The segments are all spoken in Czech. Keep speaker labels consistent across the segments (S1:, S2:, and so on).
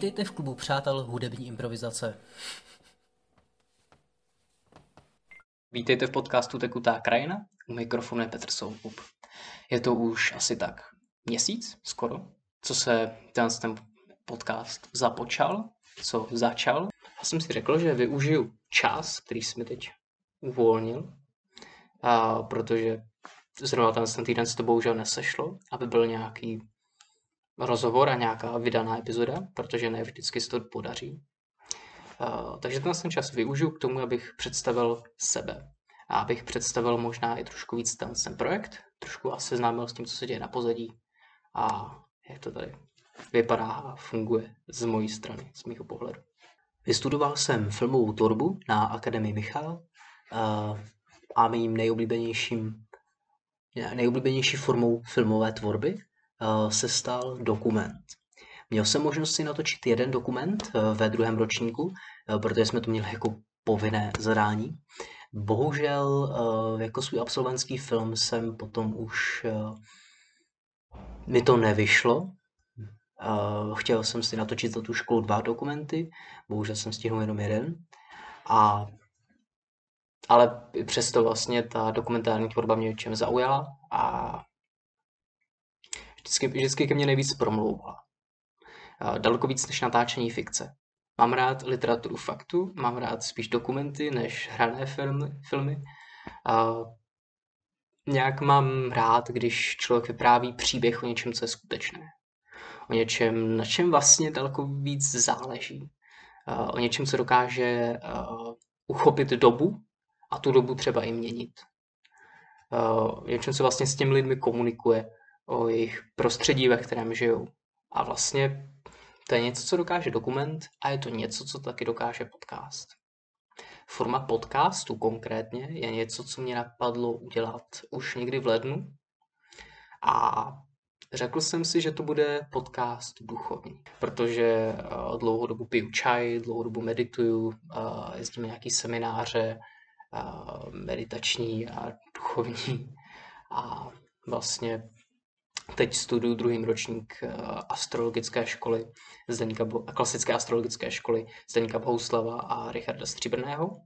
S1: Vítejte v klubu přátel hudební improvizace.
S2: Vítejte v podcastu Tekutá krajina, u mikrofonu je Petr Soukup. Je to už asi tak měsíc, skoro, co se ten, ten podcast započal, co začal. Já jsem si řekl, že využiju čas, který jsme teď uvolnil, a protože zrovna ten, ten týden se to bohužel nesešlo, aby byl nějaký rozhovor a nějaká vydaná epizoda, protože ne vždycky se to podaří. Uh, takže ten ten čas využiju k tomu, abych představil sebe. A abych představil možná i trošku víc ten, ten projekt, trošku vás seznámil s tím, co se děje na pozadí a jak to tady vypadá a funguje z mojí strany, z mého pohledu. Vystudoval jsem filmovou tvorbu na Akademii Michal uh, a mým nejoblíbenějším, nejoblíbenější formou filmové tvorby se stal dokument. Měl jsem možnost si natočit jeden dokument uh, ve druhém ročníku, uh, protože jsme to měli jako povinné zadání. Bohužel jako svůj absolventský film jsem potom už mi to nevyšlo, chtěl jsem si natočit za tu školu dva dokumenty, bohužel jsem stihnul jenom jeden. A, ale přesto vlastně ta dokumentární tvorba mě čem zaujala a vždycky, vždycky ke mně nejvíc promlouvala. Daleko víc než natáčení fikce. Mám rád literaturu faktu, mám rád spíš dokumenty než hrané filmy. filmy. Uh, nějak mám rád, když člověk vypráví příběh o něčem, co je skutečné o něčem, na čem vlastně daleko víc záleží. O něčem, co dokáže uchopit dobu a tu dobu třeba i měnit. O něčem, co vlastně s těmi lidmi komunikuje, o jejich prostředí, ve kterém žijou. A vlastně to je něco, co dokáže dokument a je to něco, co taky dokáže podcast. Forma podcastu konkrétně je něco, co mě napadlo udělat už někdy v lednu. A Řekl jsem si, že to bude podcast duchovní, protože uh, dlouhou dobu piju čaj, dlouhou dobu medituju, uh, jezdím nějaký semináře uh, meditační a duchovní a vlastně teď studuju druhým ročník astrologické školy, Zdeníka, klasické astrologické školy Zdeníka Bohuslava a Richarda Stříbrného.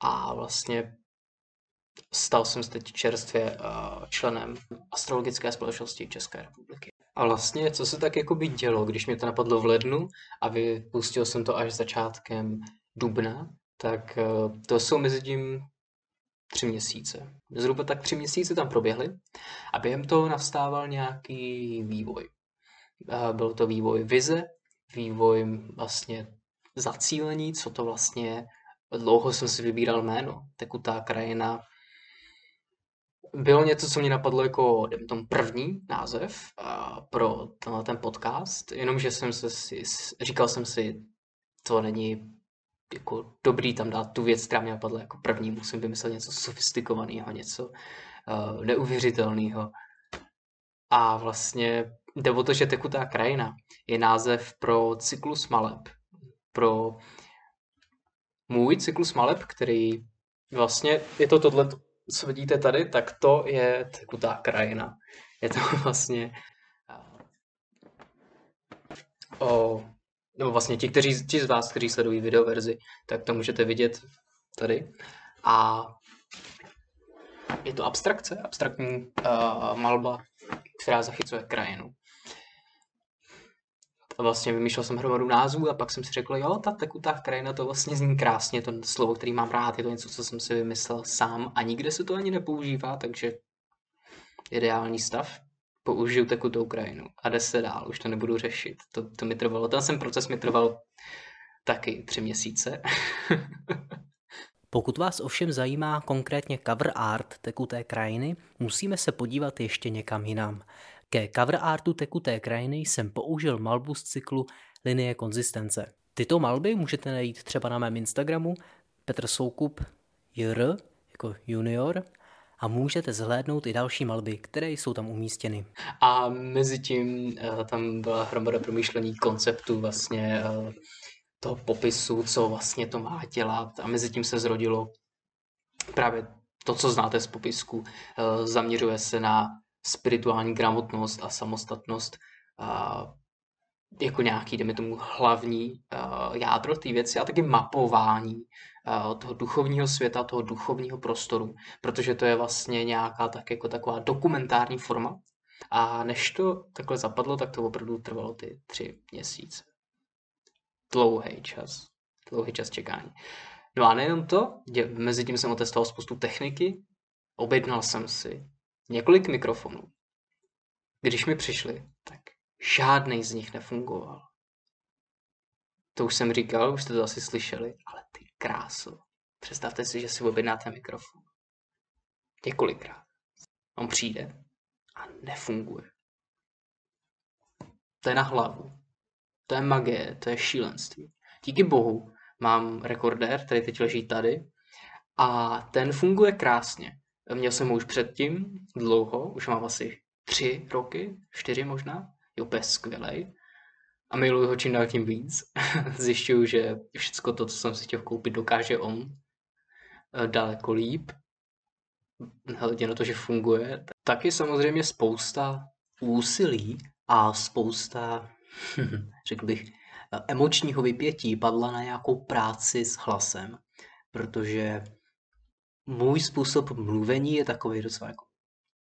S2: A vlastně Stal jsem se teď čerstvě uh, členem astrologické společnosti České republiky. A vlastně, co se tak jako by dělo, když mě to napadlo v lednu a vypustil jsem to až začátkem dubna, tak to jsou mezi tím tři měsíce. Zhruba tak tři měsíce tam proběhly a během toho nastával nějaký vývoj. Byl to vývoj vize, vývoj vlastně zacílení, co to vlastně je. Dlouho jsem si vybíral jméno, tekutá krajina, bylo něco, co mě napadlo jako tom první název pro tenhle ten podcast, jenomže jsem se si, říkal jsem si, to není jako dobrý tam dát tu věc, která mě napadla jako první, musím vymyslet něco sofistikovaného, něco uh, neuvěřitelného. A vlastně jde o to, že Tekutá krajina je název pro cyklus maleb. Pro můj cyklus maleb, který vlastně je to tohle co vidíte tady, tak to je tekutá krajina. Je to vlastně o, nebo vlastně ti, kteří, ti z vás, kteří sledují videoverzi, tak to můžete vidět tady. A je to abstrakce, abstraktní uh, malba, která zachycuje krajinu vlastně vymýšlel jsem hromadu názvů a pak jsem si řekl, jo, ta tekutá krajina to vlastně zní krásně, to slovo, který mám rád, je to něco, co jsem si vymyslel sám a nikde se to ani nepoužívá, takže ideální stav. Použiju tekutou krajinu a jde se dál, už to nebudu řešit. To, to mi trvalo, ten jsem proces mi trval taky tři měsíce.
S1: Pokud vás ovšem zajímá konkrétně cover art tekuté krajiny, musíme se podívat ještě někam jinam. Ke cover artu tekuté krajiny jsem použil malbu z cyklu Linie konzistence. Tyto malby můžete najít třeba na mém Instagramu Petr Soukup JR jako junior a můžete zhlédnout i další malby, které jsou tam umístěny.
S2: A mezi tím uh, tam byla hromada promýšlení konceptu vlastně uh, toho popisu, co vlastně to má dělat a mezi tím se zrodilo právě to, co znáte z popisku. Uh, zaměřuje se na spirituální gramotnost a samostatnost. A jako nějaký, jdeme tomu, hlavní uh, jádro té věci a taky mapování uh, toho duchovního světa, toho duchovního prostoru, protože to je vlastně nějaká tak jako taková dokumentární forma. A než to takhle zapadlo, tak to opravdu trvalo ty tři měsíce. Dlouhý čas. Dlouhý čas čekání. No a nejenom to, mezi tím jsem otestoval spoustu techniky, objednal jsem si několik mikrofonů. Když mi přišli, tak žádný z nich nefungoval. To už jsem říkal, už jste to asi slyšeli, ale ty kráso. Představte si, že si objednáte mikrofon. Několikrát. On přijde a nefunguje. To je na hlavu. To je magie, to je šílenství. Díky bohu mám rekordér, který teď leží tady a ten funguje krásně. Měl jsem ho už předtím dlouho, už mám asi tři roky, čtyři možná, je úplně skvělej. A miluji ho čím dál tím víc. Zjišťuju, že všechno to, co jsem si chtěl koupit, dokáže on eh, daleko líp. Hledě na to, že funguje. Taky samozřejmě spousta úsilí a spousta, řekl bych, emočního vypětí padla na nějakou práci s hlasem, protože můj způsob mluvení je takový docela jako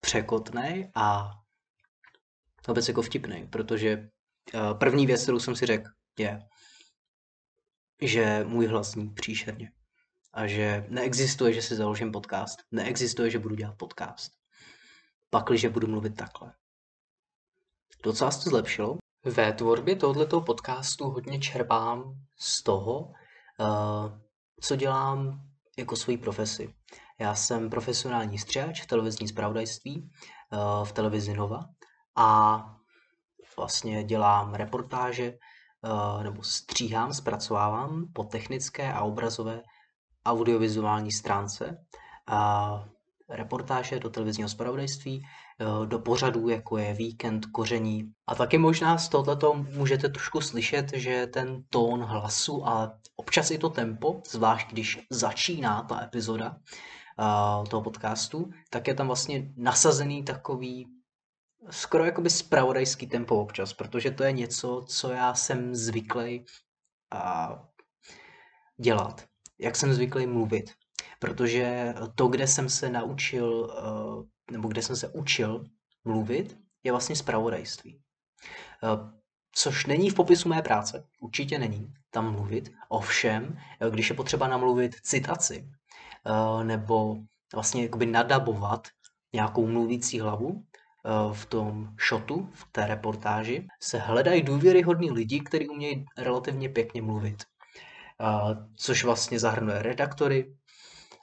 S2: překotný a vůbec jako vtipný, protože eh, první věc, kterou jsem si řekl, je, že můj hlas zní příšerně. A že neexistuje, že si založím podcast. Neexistuje, že budu dělat podcast. Pakliže budu mluvit takhle. Docela se to zlepšilo. Ve tvorbě tohoto podcastu hodně čerpám z toho, eh, co dělám jako svoji profesi. Já jsem profesionální střihač televizní zpravodajství eh, v televizi Nova a vlastně dělám reportáže eh, nebo stříhám, zpracovávám po technické a obrazové audiovizuální stránce a reportáže do televizního zpravodajství, eh, do pořadů, jako je Víkend, Koření. A taky možná z tohoto můžete trošku slyšet, že ten tón hlasu a občas i to tempo, zvlášť když začíná ta epizoda uh, toho podcastu, tak je tam vlastně nasazený takový skoro jakoby spravodajský tempo občas, protože to je něco, co já jsem zvyklý uh, dělat. Jak jsem zvyklý mluvit. Protože to, kde jsem se naučil, uh, nebo kde jsem se učil mluvit, je vlastně spravodajství. Uh, což není v popisu mé práce, určitě není tam mluvit. Ovšem, když je potřeba namluvit citaci, nebo vlastně jakoby nadabovat nějakou mluvící hlavu v tom shotu, v té reportáži, se hledají důvěryhodní lidi, kteří umějí relativně pěkně mluvit. Eh, což vlastně zahrnuje redaktory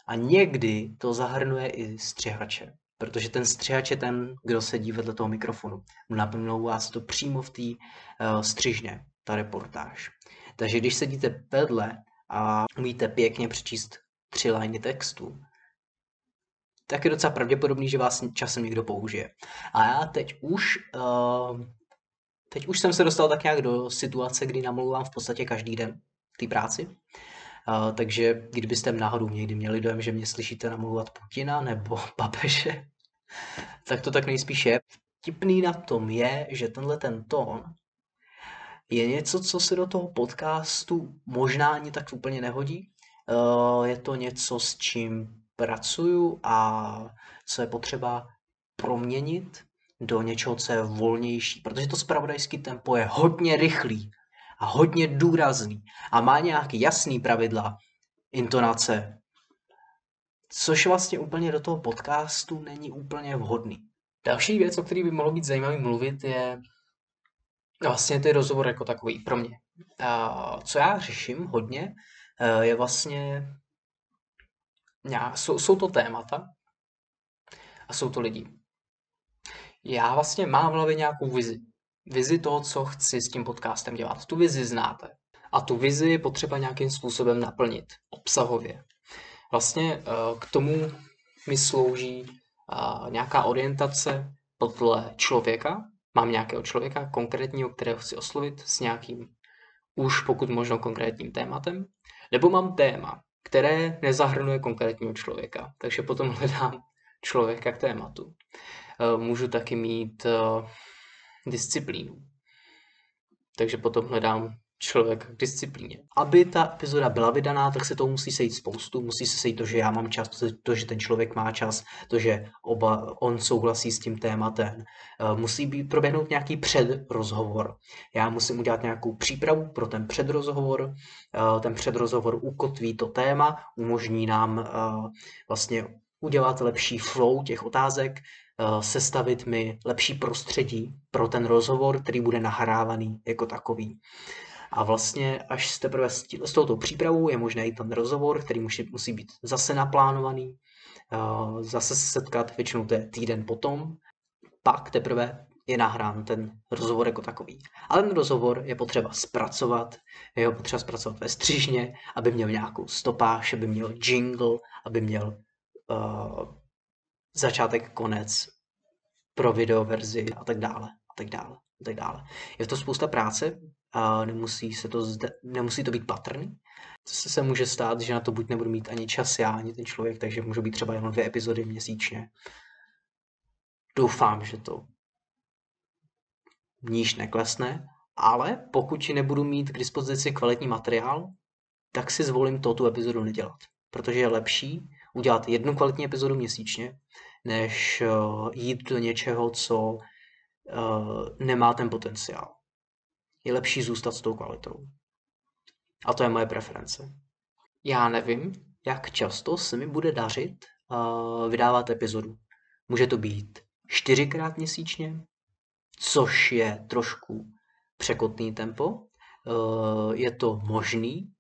S2: a někdy to zahrnuje i střihače. Protože ten střihač je ten, kdo sedí vedle toho mikrofonu. Napomlouvá vás to přímo v té uh, střižně, ta reportáž. Takže když sedíte vedle a umíte pěkně přečíst tři liney textu, tak je docela pravděpodobný, že vás časem někdo použije. A já teď už, uh, teď už jsem se dostal tak nějak do situace, kdy namluvám v podstatě každý den té práci. Uh, takže kdybyste náhodou někdy měli dojem, že mě slyšíte namluvat Putina nebo papeže, tak to tak nejspíš je. Vtipný na tom je, že tenhle ten tón je něco, co se do toho podcastu možná ani tak úplně nehodí, Eh, je to něco, s čím pracuju a co je potřeba proměnit do něčeho, co je volnější, protože to spravodajský tempo je hodně rychlý a hodně důrazný a má nějaký jasný pravidla, intonace, což vlastně úplně do toho podcastu není úplně vhodný. Další věc, o který by mohlo být zajímavý mluvit, je vlastně ty rozhovor jako takový pro mě. Co já řeším hodně, Eh, je vlastně, jsou, jsou to témata a jsou to lidi. Já vlastně mám v hlavě nějakou vizi. Vizi toho, co chci s tím podcastem dělat. Tu vizi znáte. A tu vizi je potřeba nějakým způsobem naplnit obsahově. Vlastně eh, k tomu mi slouží eh, nějaká orientace podle člověka. Mám nějakého člověka konkrétního, kterého chci oslovit s nějakým už pokud možno konkrétním tématem. Nebo mám téma, které nezahrnuje konkrétního člověka, takže potom hledám člověka k tématu. Eh, můžu taky mít eh, disciplínu. takže potom hledám člověk k disciplíně. Aby ta epizoda byla vydaná, tak se to musí sejít spoustu. Musí se sejít to, že já mám čas, to, že ten člověk má čas, to, že oba, on souhlasí s tím tématem. Eh, musí být proběhnout nějaký předrozhovor. Já musím udělat nějakou přípravu pro ten předrozhovor. Eh, ten předrozhovor ukotví to téma, umožní nám eh, vlastně udělat lepší flow těch otázek, sestavit mi lepší prostředí pro ten rozhovor, který bude nahrávaný jako takový. A vlastně až teprve s, tí, s touto přípravou je možné i ten rozhovor, který musí, musí být zase naplánovaný, zase se setkat, většinou to je týden potom, pak teprve je nahrán ten rozhovor jako takový. Ale ten rozhovor je potřeba zpracovat, je ho potřeba zpracovat ve střižně, aby měl nějakou stopáž, aby měl jingle, aby měl uh, začátek, konec pro videoverzi a tak dále, a tak dále, a tak dále. Je to spousta práce, a nemusí, se to zde, nemusí to být patrný. Se, se může stát, že na to buď nebudu mít ani čas já, ani ten člověk, takže můžu být třeba jenom dvě epizody měsíčně. Doufám, že to níž neklesne, ale pokud nebudu mít k dispozici kvalitní materiál, tak si zvolím to tu epizodu nedělat. Protože je lepší udělat jednu kvalitní epizodu měsíčně, než uh, jít do něčeho, co uh, nemá ten potenciál je lepší zůstat s tou kvalitou. A to je moje preference. Já nevím, jak často se mi bude dařit uh, vydávat epizodu. Může to být čtyřikrát měsíčně, což je trošku překotný tempo. Uh, je to možný,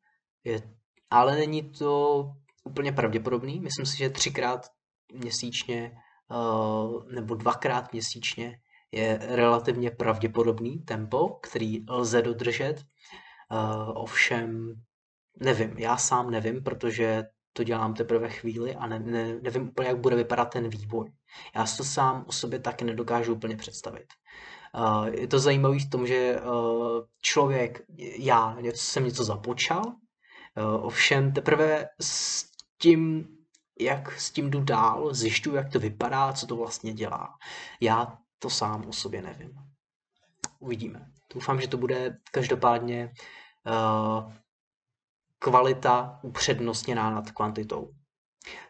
S2: je, ale není to úplně pravděpodobný. Myslím si, že třikrát měsíčně uh, nebo dvakrát měsíčně je relativně pravděpodobný tempo, který lze dodržet. Uh, ovšem, nevím, já sám nevím, protože to dělám teprve chvíli a ne, ne, nevím úplně, jak bude vypadat ten vývoj. Já si to sám o sobě taky nedokážu úplně představit. Uh, je to zajímavé v tom, že uh, člověk, já něco, jsem něco započal, uh, ovšem teprve s tím, jak s tím jdu dál, zjišťuju, jak to vypadá, co to vlastně dělá. Já to sám o sobě nevím. Uvidíme. Doufám, že to bude každopádně uh, kvalita upřednostněná nad kvantitou.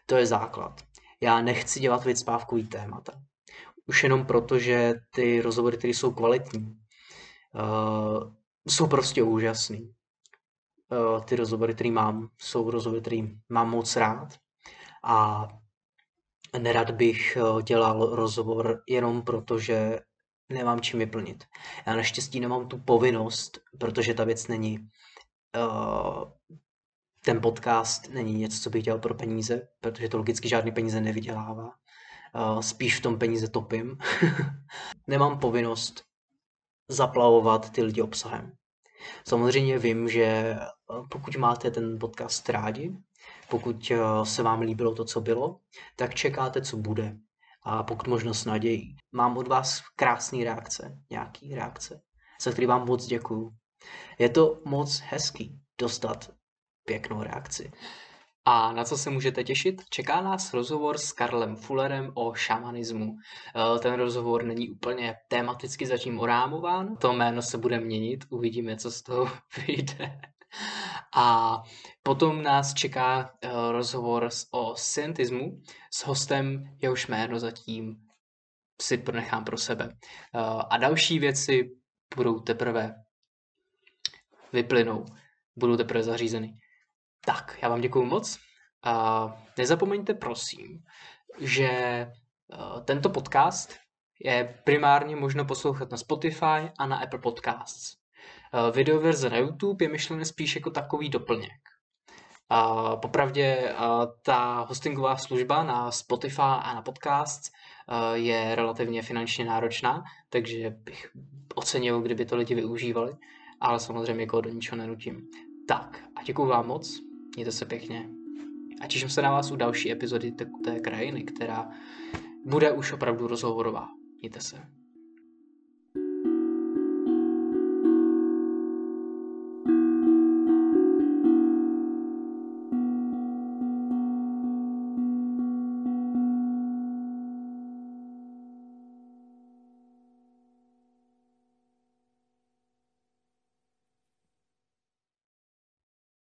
S2: To je základ. Já nechci dělat vycpávkový témata. Už jenom proto, že ty rozhovory, které jsou kvalitní, uh, jsou prostě úžasný. Uh, ty rozhovory, které mám, jsou rozhovory, které mám moc rád. A nerad bych eh, dělal rozhovor jenom proto, že nemám čím vyplnit. Já naštěstí nemám tu povinnost, protože ta věc není uh, ten podcast není něco, co bych dělal pro peníze, protože to logicky žádný peníze nevydělává. Uh, spíš v tom peníze topím. nemám povinnost zaplavovat ty lidi obsahem. Samozřejmě vím, že pokud máte ten podcast rádi, pokud eh, se vám líbilo to, co bylo, tak čekáte, co bude. A pokud možno s nadějí. Mám od vás krásné reakce, nějaký reakce, za který vám moc děkuju. Je to moc hezký dostat pěknou reakci. A na co se můžete těšit? Čeká nás rozhovor s Karlem Fullerem o šamanismu. Eh, ten rozhovor není úplně tematicky zatím orámován, to jméno se bude měnit, uvidíme, co z toho vyjde. A potom nás čeká uh, rozhovor o scientismu s hostem, jehož jméno zatím si pronechám pro sebe. Uh, a další věci budou teprve vyplynou, budou teprve zařízeny. Tak, já vám děkuji moc. Uh, nezapomeňte prosím, že uh, tento podcast je primárně možno poslouchat na Spotify a na Apple Podcasts. Eh, videoverze na YouTube je myšlené spíš jako takový doplněk. A popravdě ta hostingová služba na Spotify a na podcast eh, je relativně finančně náročná, takže bych ocenil, kdyby to lidi využívali, ale samozřejmě jako do ničeho nenutím. Tak a děkuji vám moc, mějte se pěkně a těším se na vás u další epizody té krajiny, která bude už opravdu rozhovorová. Mějte se.